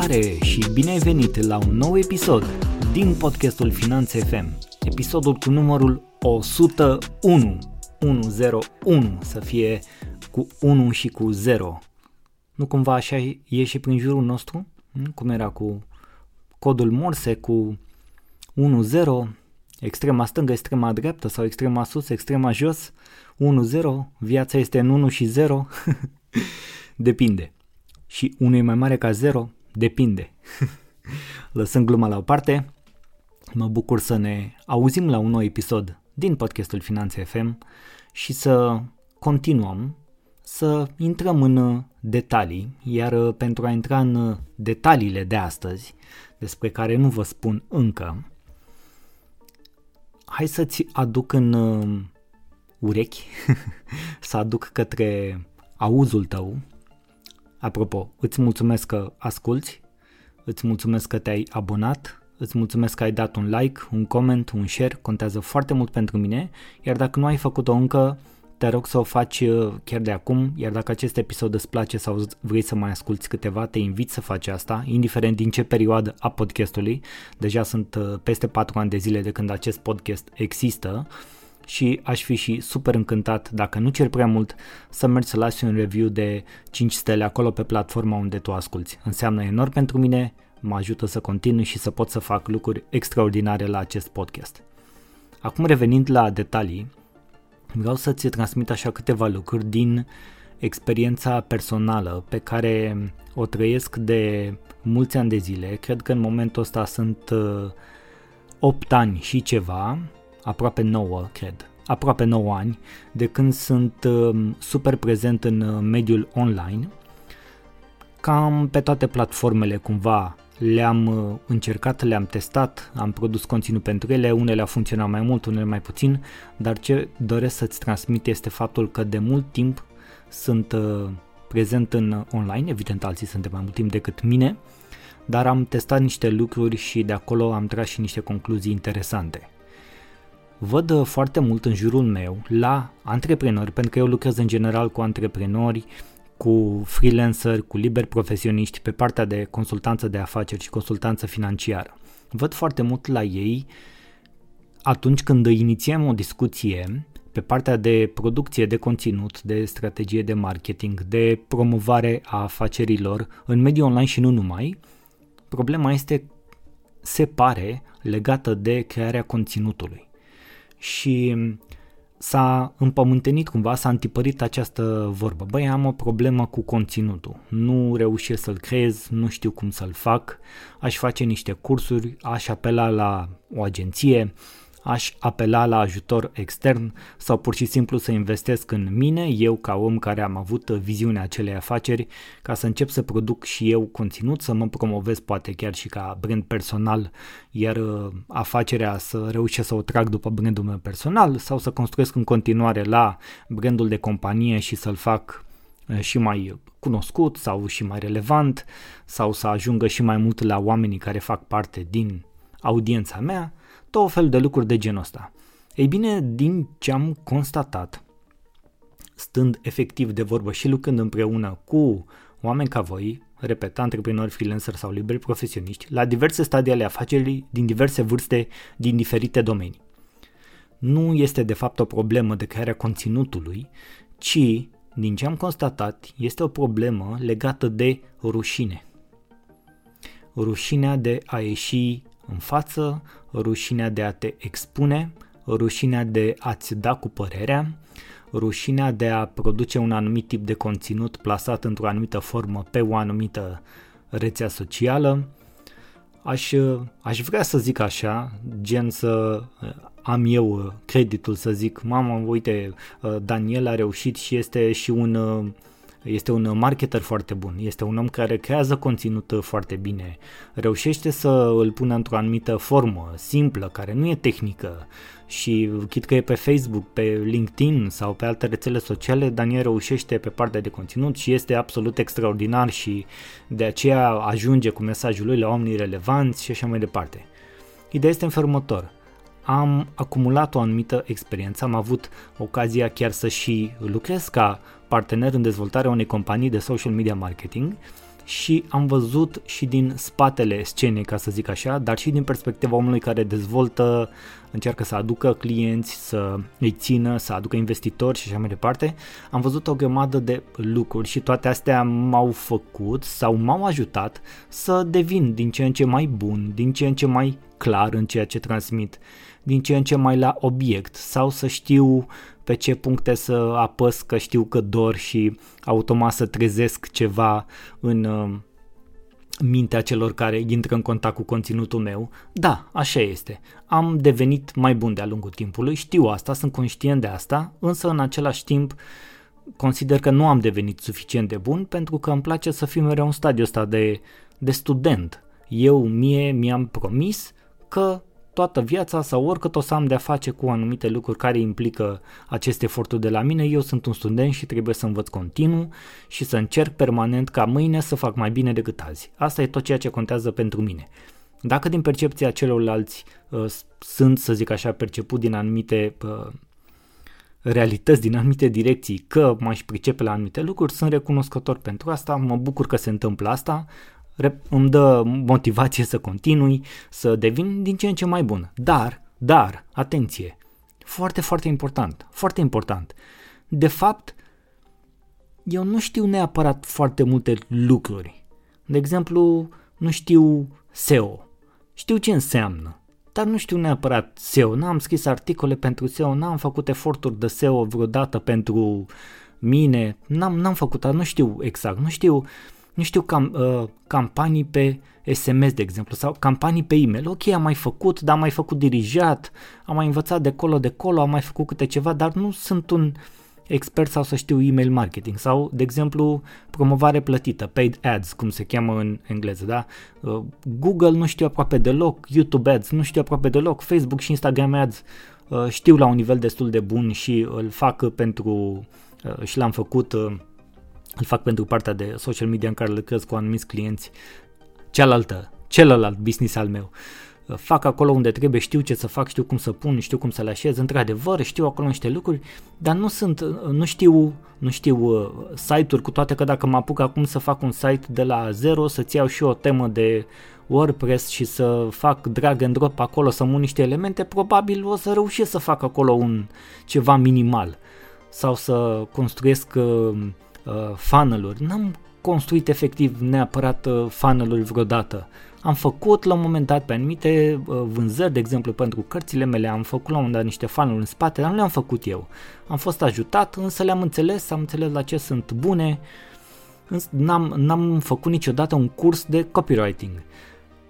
Salutare și bine ai venit la un nou episod din podcastul Finanțe FM. Episodul cu numărul 101, 101, să fie cu 1 și cu 0. Nu cumva așa e și prin jurul nostru? Hm? Cum era cu codul Morse, cu 1-0, extrema stângă, extrema dreaptă sau extrema sus, extrema jos, 1-0, viața este în 1 și 0, depinde. Și 1 e mai mare ca 0, depinde. Lăsând gluma la o parte, mă bucur să ne auzim la un nou episod din podcastul Finanțe FM și să continuăm să intrăm în detalii, iar pentru a intra în detaliile de astăzi, despre care nu vă spun încă, hai să-ți aduc în uh, urechi, să aduc către auzul tău. Apropo, îți mulțumesc că asculți, îți mulțumesc că te-ai abonat, îți mulțumesc că ai dat un like, un comment, un share, contează foarte mult pentru mine, iar dacă nu ai făcut-o încă, te rog să o faci uh, chiar de acum, iar dacă acest episod îți place sau vrei să mai asculti câteva, te invit să faci asta, indiferent din ce perioadă a podcastului. Deja sunt uh, peste 4 ani de zile de când acest podcast există și aș fi și super încântat, dacă nu cer prea mult, să mergi să lasi un review de 5 stele acolo pe platforma unde tu asculti. Înseamnă enorm pentru mine, mă ajută să continui și să pot să fac lucruri extraordinare la acest podcast. Acum revenind la detalii, vreau să-ți transmit așa câteva lucruri din experiența personală pe care o trăiesc de mulți ani de zile. Cred că în momentul ăsta sunt 8 uh, ani și ceva, aproape 9, cred, aproape 9 ani, de când sunt uh, super prezent în uh, mediul online. Cam pe toate platformele cumva le-am uh, încercat, le-am testat, am produs conținut pentru ele, unele au funcționat mai mult, unele mai puțin, dar ce doresc să-ți transmit este faptul că de mult timp sunt uh, prezent în online, evident alții sunt de mai mult timp decât mine, dar am testat niște lucruri și de acolo am tras și niște concluzii interesante. Văd uh, foarte mult în jurul meu la antreprenori, pentru că eu lucrez în general cu antreprenori, cu freelancer, cu liberi profesioniști pe partea de consultanță de afaceri și consultanță financiară. Văd foarte mult la ei atunci când inițiem o discuție pe partea de producție de conținut, de strategie de marketing, de promovare a afacerilor în mediul online și nu numai, problema este, se pare, legată de crearea conținutului. Și s-a împământenit cumva, s-a întipărit această vorbă. Băi, am o problemă cu conținutul, nu reușesc să-l creez, nu știu cum să-l fac, aș face niște cursuri, aș apela la o agenție, aș apela la ajutor extern sau pur și simplu să investesc în mine, eu ca om care am avut viziunea acelei afaceri, ca să încep să produc și eu conținut, să mă promovez poate chiar și ca brand personal, iar uh, afacerea să reușesc să o trag după brandul meu personal sau să construiesc în continuare la brandul de companie și să-l fac uh, și mai cunoscut sau și mai relevant sau să ajungă și mai mult la oamenii care fac parte din audiența mea tot fel de lucruri de genul ăsta. Ei bine, din ce am constatat, stând efectiv de vorbă și lucrând împreună cu oameni ca voi, repet, antreprenori, freelancer sau liberi profesioniști, la diverse stadii ale afacerii, din diverse vârste, din diferite domenii. Nu este de fapt o problemă de crearea conținutului, ci, din ce am constatat, este o problemă legată de rușine. Rușinea de a ieși în față, rușinea de a te expune, rușinea de a-ți da cu părerea, rușinea de a produce un anumit tip de conținut plasat într-o anumită formă pe o anumită rețea socială. Aș, aș vrea să zic așa, gen să am eu creditul să zic, mamă, uite, Daniel a reușit și este și un este un marketer foarte bun, este un om care creează conținut foarte bine, reușește să îl pună într-o anumită formă, simplă, care nu e tehnică. Și chit că e pe Facebook, pe LinkedIn sau pe alte rețele sociale, Daniel reușește pe partea de conținut și este absolut extraordinar și de aceea ajunge cu mesajul lui la oamenii relevanți și așa mai departe. Ideea este în felul următor am acumulat o anumită experiență, am avut ocazia chiar să și lucrez ca partener în dezvoltarea unei companii de social media marketing și am văzut și din spatele scenei, ca să zic așa, dar și din perspectiva omului care dezvoltă, încearcă să aducă clienți, să îi țină, să aducă investitori și așa mai departe. Am văzut o grămadă de lucruri și toate astea m-au făcut sau m-au ajutat să devin din ce în ce mai bun, din ce în ce mai clar în ceea ce transmit, din ce în ce mai la obiect sau să știu pe ce puncte să apăs că știu că dor și automat să trezesc ceva în uh, mintea celor care intră în contact cu conținutul meu. Da, așa este. Am devenit mai bun de-a lungul timpului, știu asta, sunt conștient de asta, însă în același timp consider că nu am devenit suficient de bun pentru că îmi place să fiu mereu în stadiul ăsta de, de student. Eu mie mi-am promis că toată viața sau oricât o să am de-a face cu anumite lucruri care implică aceste eforturi de la mine, eu sunt un student și trebuie să învăț continuu și să încerc permanent ca mâine să fac mai bine decât azi. Asta e tot ceea ce contează pentru mine. Dacă din percepția celorlalți uh, sunt, să zic așa, perceput din anumite uh, realități, din anumite direcții, că m-aș pricepe la anumite lucruri, sunt recunoscător pentru asta, mă bucur că se întâmplă asta, îmi dă motivație să continui, să devin din ce în ce mai bun. Dar, dar, atenție, foarte, foarte important, foarte important. De fapt, eu nu știu neapărat foarte multe lucruri. De exemplu, nu știu SEO. Știu ce înseamnă, dar nu știu neapărat SEO. N-am scris articole pentru SEO, n-am făcut eforturi de SEO vreodată pentru mine, n-am, n-am făcut, dar nu știu exact, nu știu uh, nu știu, cam, uh, campanii pe SMS, de exemplu, sau campanii pe e-mail. Ok, am mai făcut, dar am mai făcut dirijat, am mai învățat de colo de colo, am mai făcut câte ceva, dar nu sunt un expert sau să știu email marketing sau, de exemplu, promovare plătită, paid ads, cum se cheamă în engleză, da? Uh, Google nu știu aproape deloc, YouTube ads nu știu aproape deloc, Facebook și Instagram ads uh, știu la un nivel destul de bun și îl fac pentru uh, și l-am făcut îl fac pentru partea de social media în care lucrez cu anumiți clienți, cealaltă, celălalt business al meu. Fac acolo unde trebuie, știu ce să fac, știu cum să pun, știu cum să le așez, într-adevăr, știu acolo niște lucruri, dar nu sunt, nu știu, nu știu uh, site-uri, cu toate că dacă mă apuc acum să fac un site de la zero, să-ți iau și o temă de WordPress și să fac drag and drop acolo, să mun niște elemente, probabil o să reușesc să fac acolo un ceva minimal. Sau să construiesc uh, uh, funnel-uri. N-am construit efectiv neapărat uh, funnel-uri vreodată. Am făcut la un moment dat pe anumite uh, vânzări, de exemplu pentru cărțile mele, am făcut la un moment dat niște funnel în spate, dar nu le-am făcut eu. Am fost ajutat, însă le-am înțeles, am înțeles la ce sunt bune. N-am, n-am făcut niciodată un curs de copywriting.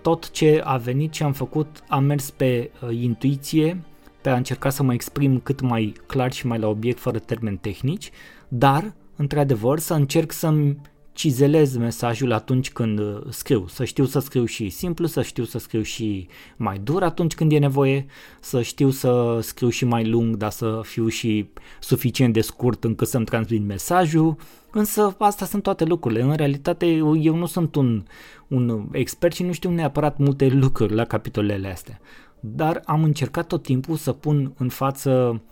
Tot ce a venit și am făcut a mers pe uh, intuiție, pe a încerca să mă exprim cât mai clar și mai la obiect fără termeni tehnici, dar într-adevăr, să încerc să-mi cizelez mesajul atunci când uh, scriu, să știu să scriu și simplu, să știu să scriu și mai dur atunci când e nevoie, să știu să scriu și mai lung, dar să fiu și suficient de scurt încât să-mi transmit mesajul, însă astea sunt toate lucrurile. În realitate eu nu sunt un, un expert și nu știu neapărat multe lucruri la capitolele astea, dar am încercat tot timpul să pun în față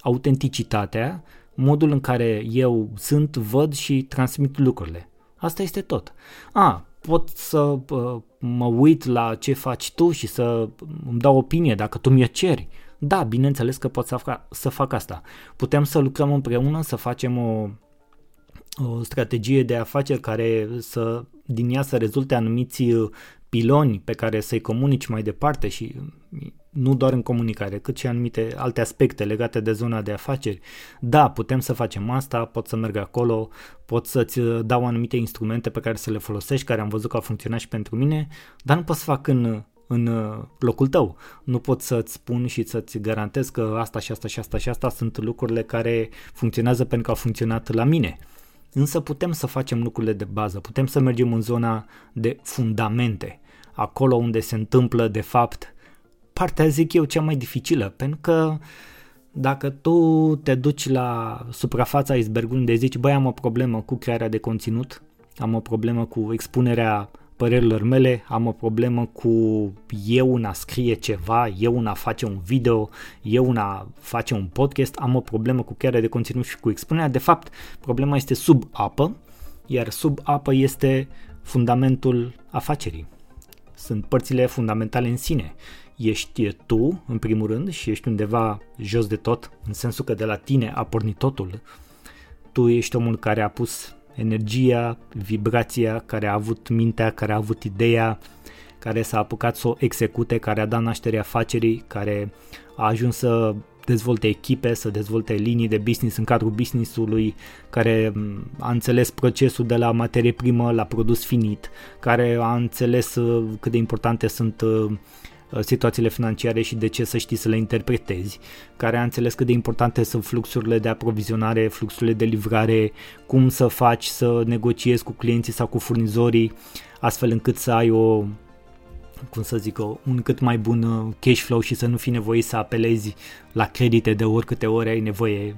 autenticitatea modul în care eu sunt, văd și transmit lucrurile. Asta este tot. A, pot să uh, mă uit la ce faci tu și să îmi dau opinie dacă tu mi-o ceri. Da, bineînțeles că pot să fac, să fac asta. Putem să lucrăm împreună, să facem o, o strategie de afaceri care să din ea să rezulte anumiți piloni pe care să-i comunici mai departe și nu doar în comunicare, cât și anumite alte aspecte legate de zona de afaceri. Da, putem să facem asta, pot să merg acolo, pot să-ți uh, dau anumite instrumente pe care să le folosești, care am văzut că au funcționat și pentru mine, dar nu pot să fac în, în uh, locul tău. Nu pot să-ți spun și să-ți garantez că asta și asta și asta și asta sunt lucrurile care funcționează pentru că au funcționat la mine. Însă putem să facem lucrurile de bază, putem să mergem în zona de fundamente, acolo unde se întâmplă de fapt partea, zic eu, cea mai dificilă, pentru că dacă tu te duci la suprafața icebergului unde zici, băi, am o problemă cu crearea de conținut, am o problemă cu expunerea părerilor mele, am o problemă cu eu una scrie ceva, eu una face un video, eu una face un podcast, am o problemă cu crearea de conținut și cu expunerea. De fapt, problema este sub apă, iar sub apă este fundamentul afacerii. Sunt părțile fundamentale în sine. Ești tu, în primul rând, și ești undeva jos de tot, în sensul că de la tine a pornit totul. Tu ești omul care a pus energia, vibrația, care a avut mintea, care a avut ideea, care s-a apucat să o execute, care a dat naștere afacerii, care a ajuns să dezvolte echipe, să dezvolte linii de business în cadrul businessului, care a înțeles procesul de la materie primă la produs finit, care a înțeles uh, cât de importante sunt uh, situațiile financiare și de ce să știi să le interpretezi, care a înțeles cât de importante sunt fluxurile de aprovizionare, fluxurile de livrare, cum să faci să negociezi cu clienții sau cu furnizorii, astfel încât să ai o cum să zic, un cât mai bun uh, cash flow și să nu fii nevoit să apelezi la credite de oricâte ori ai nevoie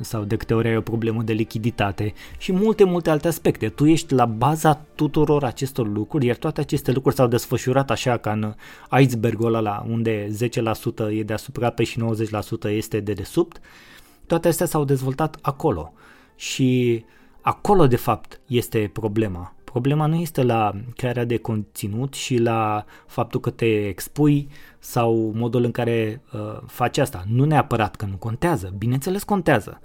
sau de câte ori ai o problemă de lichiditate și multe, multe alte aspecte. Tu ești la baza tuturor acestor lucruri, iar toate aceste lucruri s-au desfășurat așa ca în icebergul ăla unde 10% e deasupra pe și 90% este de desubt. Toate astea s-au dezvoltat acolo și acolo de fapt este problema Problema nu este la crearea de conținut și la faptul că te expui sau modul în care uh, faci asta. Nu neapărat că nu contează, bineînțeles contează.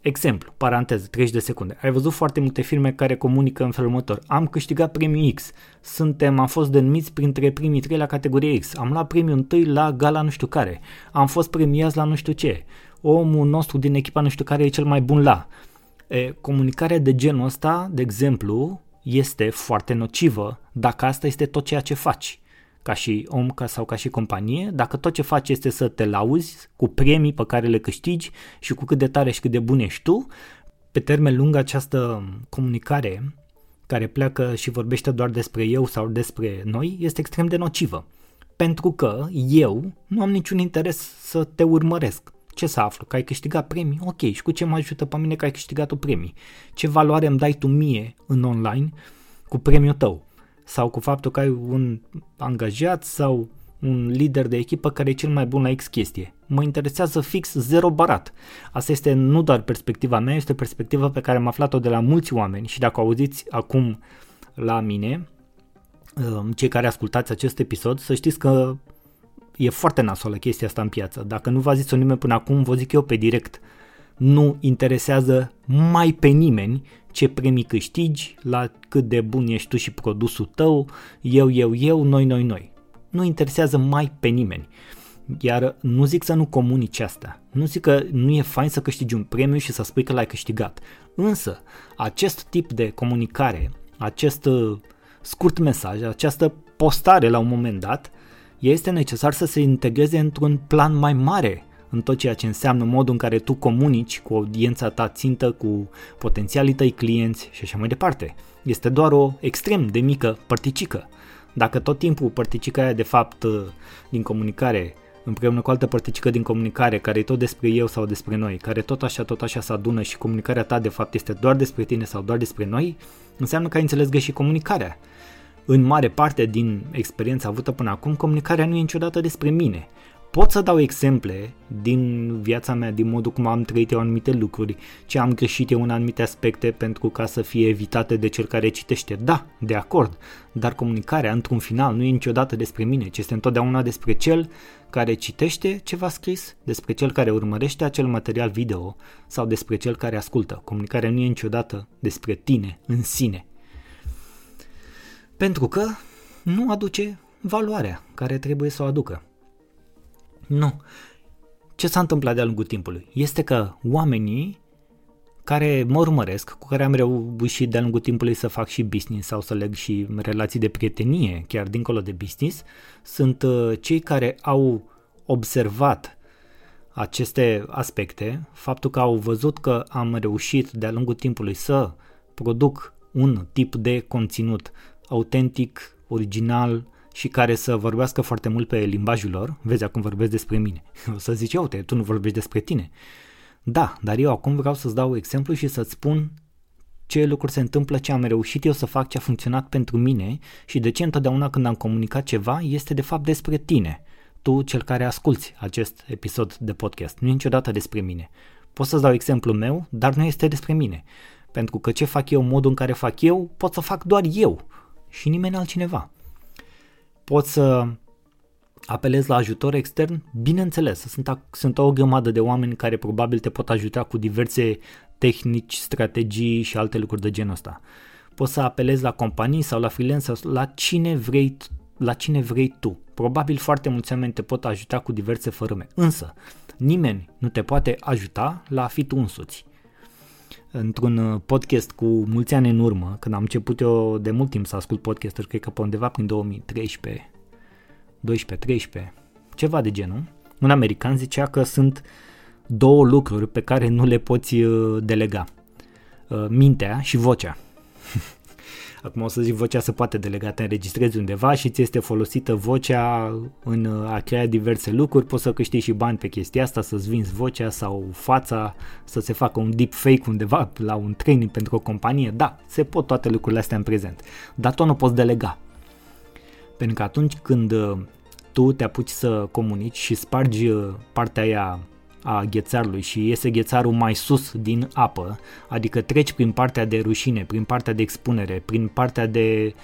Exemplu, paranteză, 30 de secunde. Ai văzut foarte multe firme care comunică în felul următor. Am câștigat premiul X. Suntem, am fost denumiți printre primii trei la categorie X. Am luat premiul întâi la gala nu știu care. Am fost premiați la nu știu ce. Omul nostru din echipa nu știu care e cel mai bun la. E, comunicarea de genul ăsta, de exemplu, este foarte nocivă dacă asta este tot ceea ce faci ca și om ca sau ca și companie, dacă tot ce faci este să te lauzi cu premii pe care le câștigi și cu cât de tare și cât de bun ești tu, pe termen lung această comunicare care pleacă și vorbește doar despre eu sau despre noi este extrem de nocivă. Pentru că eu nu am niciun interes să te urmăresc. Ce să aflu? Că ai câștigat premii? Ok, și cu ce mă ajută pe mine că ai câștigat o premii? Ce valoare îmi dai tu mie în online cu premiul tău? Sau cu faptul că ai un angajat sau un lider de echipă care e cel mai bun la X chestie. Mă interesează fix zero barat. Asta este nu doar perspectiva mea, este perspectiva pe care am aflat-o de la mulți oameni și dacă auziți acum la mine, um, cei care ascultați acest episod, să știți că e foarte nasolă chestia asta în piață. Dacă nu v-a zis-o nimeni până acum, vă zic eu pe direct. Nu interesează mai pe nimeni ce premii câștigi, la cât de bun ești tu și produsul tău, eu, eu, eu, noi, noi, noi. Nu interesează mai pe nimeni. Iar nu zic să nu comunici asta. Nu zic că nu e fain să câștigi un premiu și să spui că l-ai câștigat. Însă, acest tip de comunicare, acest uh, scurt mesaj, această postare la un moment dat, este necesar să se integreze într-un plan mai mare în tot ceea ce înseamnă modul în care tu comunici cu audiența ta țintă, cu potențialii tăi clienți și așa mai departe. Este doar o extrem de mică părticică. Dacă tot timpul părticica aia de fapt din comunicare împreună cu altă părticică din comunicare care e tot despre eu sau despre noi, care tot așa, tot așa se adună și comunicarea ta de fapt este doar despre tine sau doar despre noi, înseamnă că ai înțeles greșit comunicarea în mare parte din experiența avută până acum, comunicarea nu e niciodată despre mine. Pot să dau exemple din viața mea, din modul cum am trăit eu anumite lucruri, ce am greșit eu în anumite aspecte pentru ca să fie evitate de cel care citește. Da, de acord, dar comunicarea, într-un final, nu e niciodată despre mine, ci este întotdeauna despre cel care citește ceva scris, despre cel care urmărește acel material video sau despre cel care ascultă. Comunicarea nu e niciodată despre tine în sine, pentru că nu aduce valoarea care trebuie să o aducă. Nu. Ce s-a întâmplat de-a lungul timpului? Este că oamenii care mă urmăresc, cu care am reușit de-a lungul timpului să fac și business sau să leg și relații de prietenie, chiar dincolo de business, sunt uh, cei care au observat aceste aspecte, faptul că au văzut că am reușit de-a lungul timpului să produc un tip de conținut autentic, original și care să vorbească foarte mult pe limbajul lor. Vezi, acum vorbesc despre mine. O să zici, uite, tu nu vorbești despre tine. Da, dar eu acum vreau să-ți dau exemplu și să-ți spun ce lucruri se întâmplă, ce am reușit eu să fac, ce a funcționat pentru mine și de ce întotdeauna când am comunicat ceva este de fapt despre tine. Tu, cel care asculți acest episod de podcast, nu e niciodată despre mine. Pot să-ți dau exemplul meu, dar nu este despre mine Pentru că ce fac eu, modul în care fac eu, pot să fac doar eu și nimeni altcineva. Pot să apelez la ajutor extern? Bineînțeles, sunt, sunt o grămadă de oameni care probabil te pot ajuta cu diverse tehnici, strategii și alte lucruri de genul ăsta. Poți să apelezi la companii sau la freelancer, la cine vrei, la cine vrei tu. Probabil foarte mulți oameni te pot ajuta cu diverse fărâme, însă nimeni nu te poate ajuta la a fi tu însuți. Într-un uh, podcast cu mulți ani în urmă, când am început eu de mult timp să ascult podcasturi, cred că pe undeva prin 2013, 12-13, ceva de genul, un american zicea că sunt două lucruri pe care nu le poți uh, delega. Uh, mintea și vocea. Acum o să zic vocea se poate delega, te înregistrezi undeva și ți este folosită vocea în a crea diverse lucruri, poți să câștigi și bani pe chestia asta, să-ți vinzi vocea sau fața, să se facă un deep fake undeva la un training pentru o companie, da, se pot toate lucrurile astea în prezent, dar tu nu poți delega. Pentru că atunci când uh, tu te apuci să comunici și spargi uh, partea aia a ghețarului și iese ghețarul mai sus din apă, adică treci prin partea de rușine, prin partea de expunere, prin partea de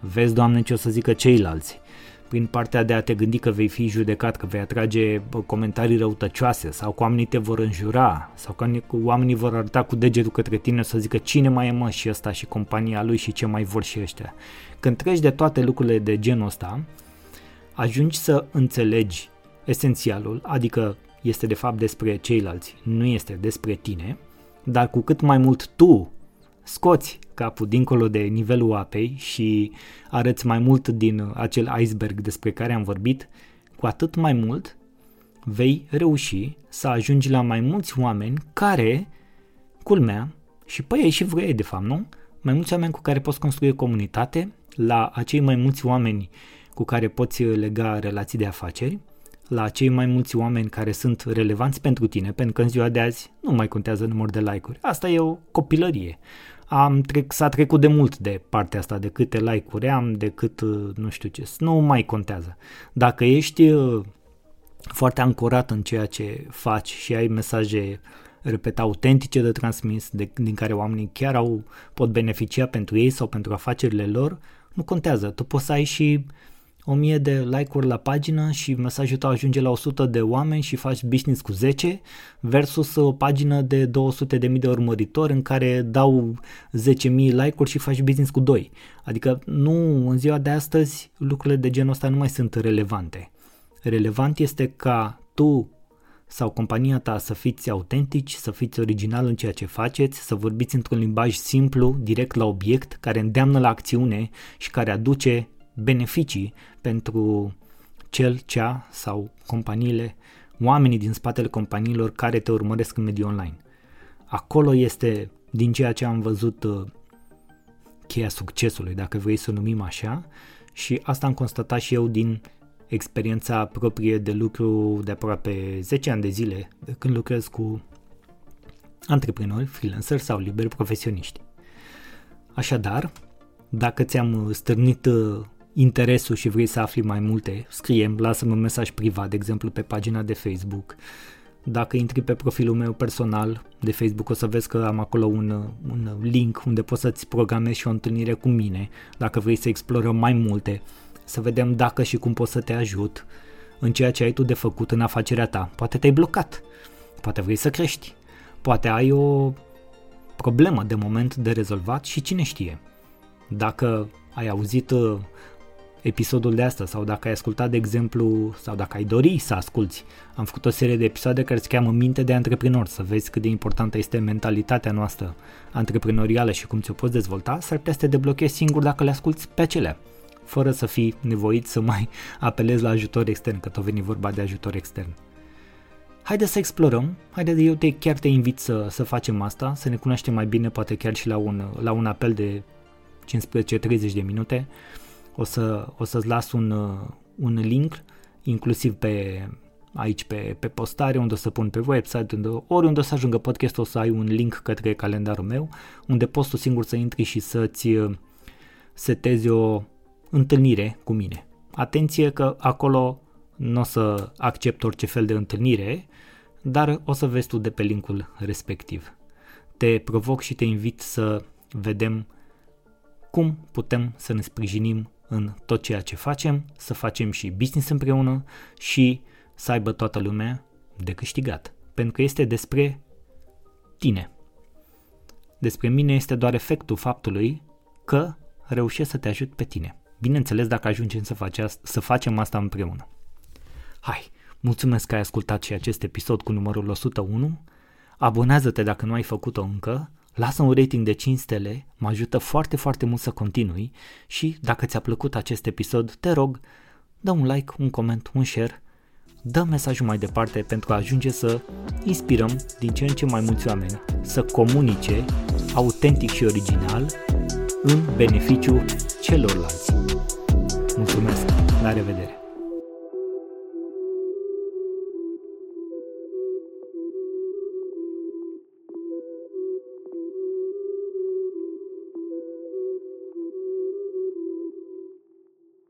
vezi, Doamne, ce o să zică ceilalți, prin partea de a te gândi că vei fi judecat, că vei atrage comentarii răutăcioase sau că oamenii te vor înjura sau că oamenii vor arăta cu degetul către tine să zică cine mai e mă și ăsta și compania lui și ce mai vor și ăștia. Când treci de toate lucrurile de genul ăsta, ajungi să înțelegi esențialul, adică este de fapt despre ceilalți, nu este despre tine, dar cu cât mai mult tu scoți capul dincolo de nivelul apei și arăți mai mult din acel iceberg despre care am vorbit, cu atât mai mult vei reuși să ajungi la mai mulți oameni care, culmea, și pe ei și vrei de fapt, nu? Mai mulți oameni cu care poți construi o comunitate, la acei mai mulți oameni cu care poți lega relații de afaceri, la cei mai mulți oameni care sunt relevanți pentru tine, pentru că în ziua de azi nu mai contează număr de like-uri. Asta e o copilărie. Am trec, s-a trecut de mult de partea asta, de câte like-uri am, de cât uh, nu știu ce, nu mai contează. Dacă ești uh, foarte ancorat în ceea ce faci și ai mesaje repet, autentice de transmis, de, din care oamenii chiar au, pot beneficia pentru ei sau pentru afacerile lor, nu contează. Tu poți să ai și 1000 de like-uri la pagină și mesajul tău ajunge la 100 de oameni și faci business cu 10 versus o pagină de 200 de mii de urmăritori în care dau 10.000 like-uri și faci business cu 2. Adică nu, în ziua de astăzi lucrurile de genul ăsta nu mai sunt relevante. Relevant este ca tu sau compania ta să fiți autentici, să fiți original în ceea ce faceți, să vorbiți într-un limbaj simplu, direct la obiect, care îndeamnă la acțiune și care aduce beneficii pentru cel, cea sau companiile, oamenii din spatele companiilor care te urmăresc în mediul online. Acolo este, din ceea ce am văzut, uh, cheia succesului, dacă vrei să o numim așa, și asta am constatat și eu din experiența proprie de lucru de aproape 10 ani de zile, de când lucrez cu antreprenori, freelancer sau liberi profesioniști. Așadar, dacă ți-am stârnit uh, interesul și vrei să afli mai multe, scrie lasă-mi un mesaj privat, de exemplu pe pagina de Facebook. Dacă intri pe profilul meu personal de Facebook o să vezi că am acolo un, un link unde poți să-ți programezi și o întâlnire cu mine, dacă vrei să explorăm mai multe, să vedem dacă și cum pot să te ajut în ceea ce ai tu de făcut în afacerea ta. Poate te-ai blocat, poate vrei să crești, poate ai o problemă de moment de rezolvat și cine știe. Dacă ai auzit uh, episodul de astăzi sau dacă ai ascultat, de exemplu, sau dacă ai dori să asculti. Am făcut o serie de episoade care se cheamă Minte de antreprenor, să vezi cât de importantă este mentalitatea noastră antreprenorială și cum ți-o poți dezvolta, s-ar putea să te deblochezi singur dacă le asculti pe acelea fără să fii nevoit să mai apelezi la ajutor extern, că tot veni vorba de ajutor extern. Haide să explorăm, haide eu te, chiar te invit să, să facem asta, să ne cunoaștem mai bine, poate chiar și la un, la un apel de 15-30 de minute, o, să, o să-ți las un, un link, inclusiv pe aici pe, pe postare, unde o să pun pe website, unde, oriunde o să ajungă podcastul, o să ai un link către calendarul meu, unde poți tu singur să intri și să-ți uh, setezi o întâlnire cu mine. Atenție că acolo nu o să accept orice fel de întâlnire, dar o să vezi tu de pe linkul respectiv. te provoc și te invit să vedem cum putem să ne sprijinim în tot ceea ce facem, să facem și business împreună și să aibă toată lumea de câștigat. Pentru că este despre tine. Despre mine este doar efectul faptului că reușesc să te ajut pe tine. Bineînțeles dacă ajungem să, face, să facem asta împreună. Hai, mulțumesc că ai ascultat și acest episod cu numărul 101. Abonează-te dacă nu ai făcut-o încă, lasă un rating de 5 stele, mă ajută foarte, foarte mult să continui și dacă ți-a plăcut acest episod, te rog, dă un like, un coment, un share, dă mesajul mai departe pentru a ajunge să inspirăm din ce în ce mai mulți oameni să comunice autentic și original în beneficiu celorlalți. Mulțumesc! La revedere!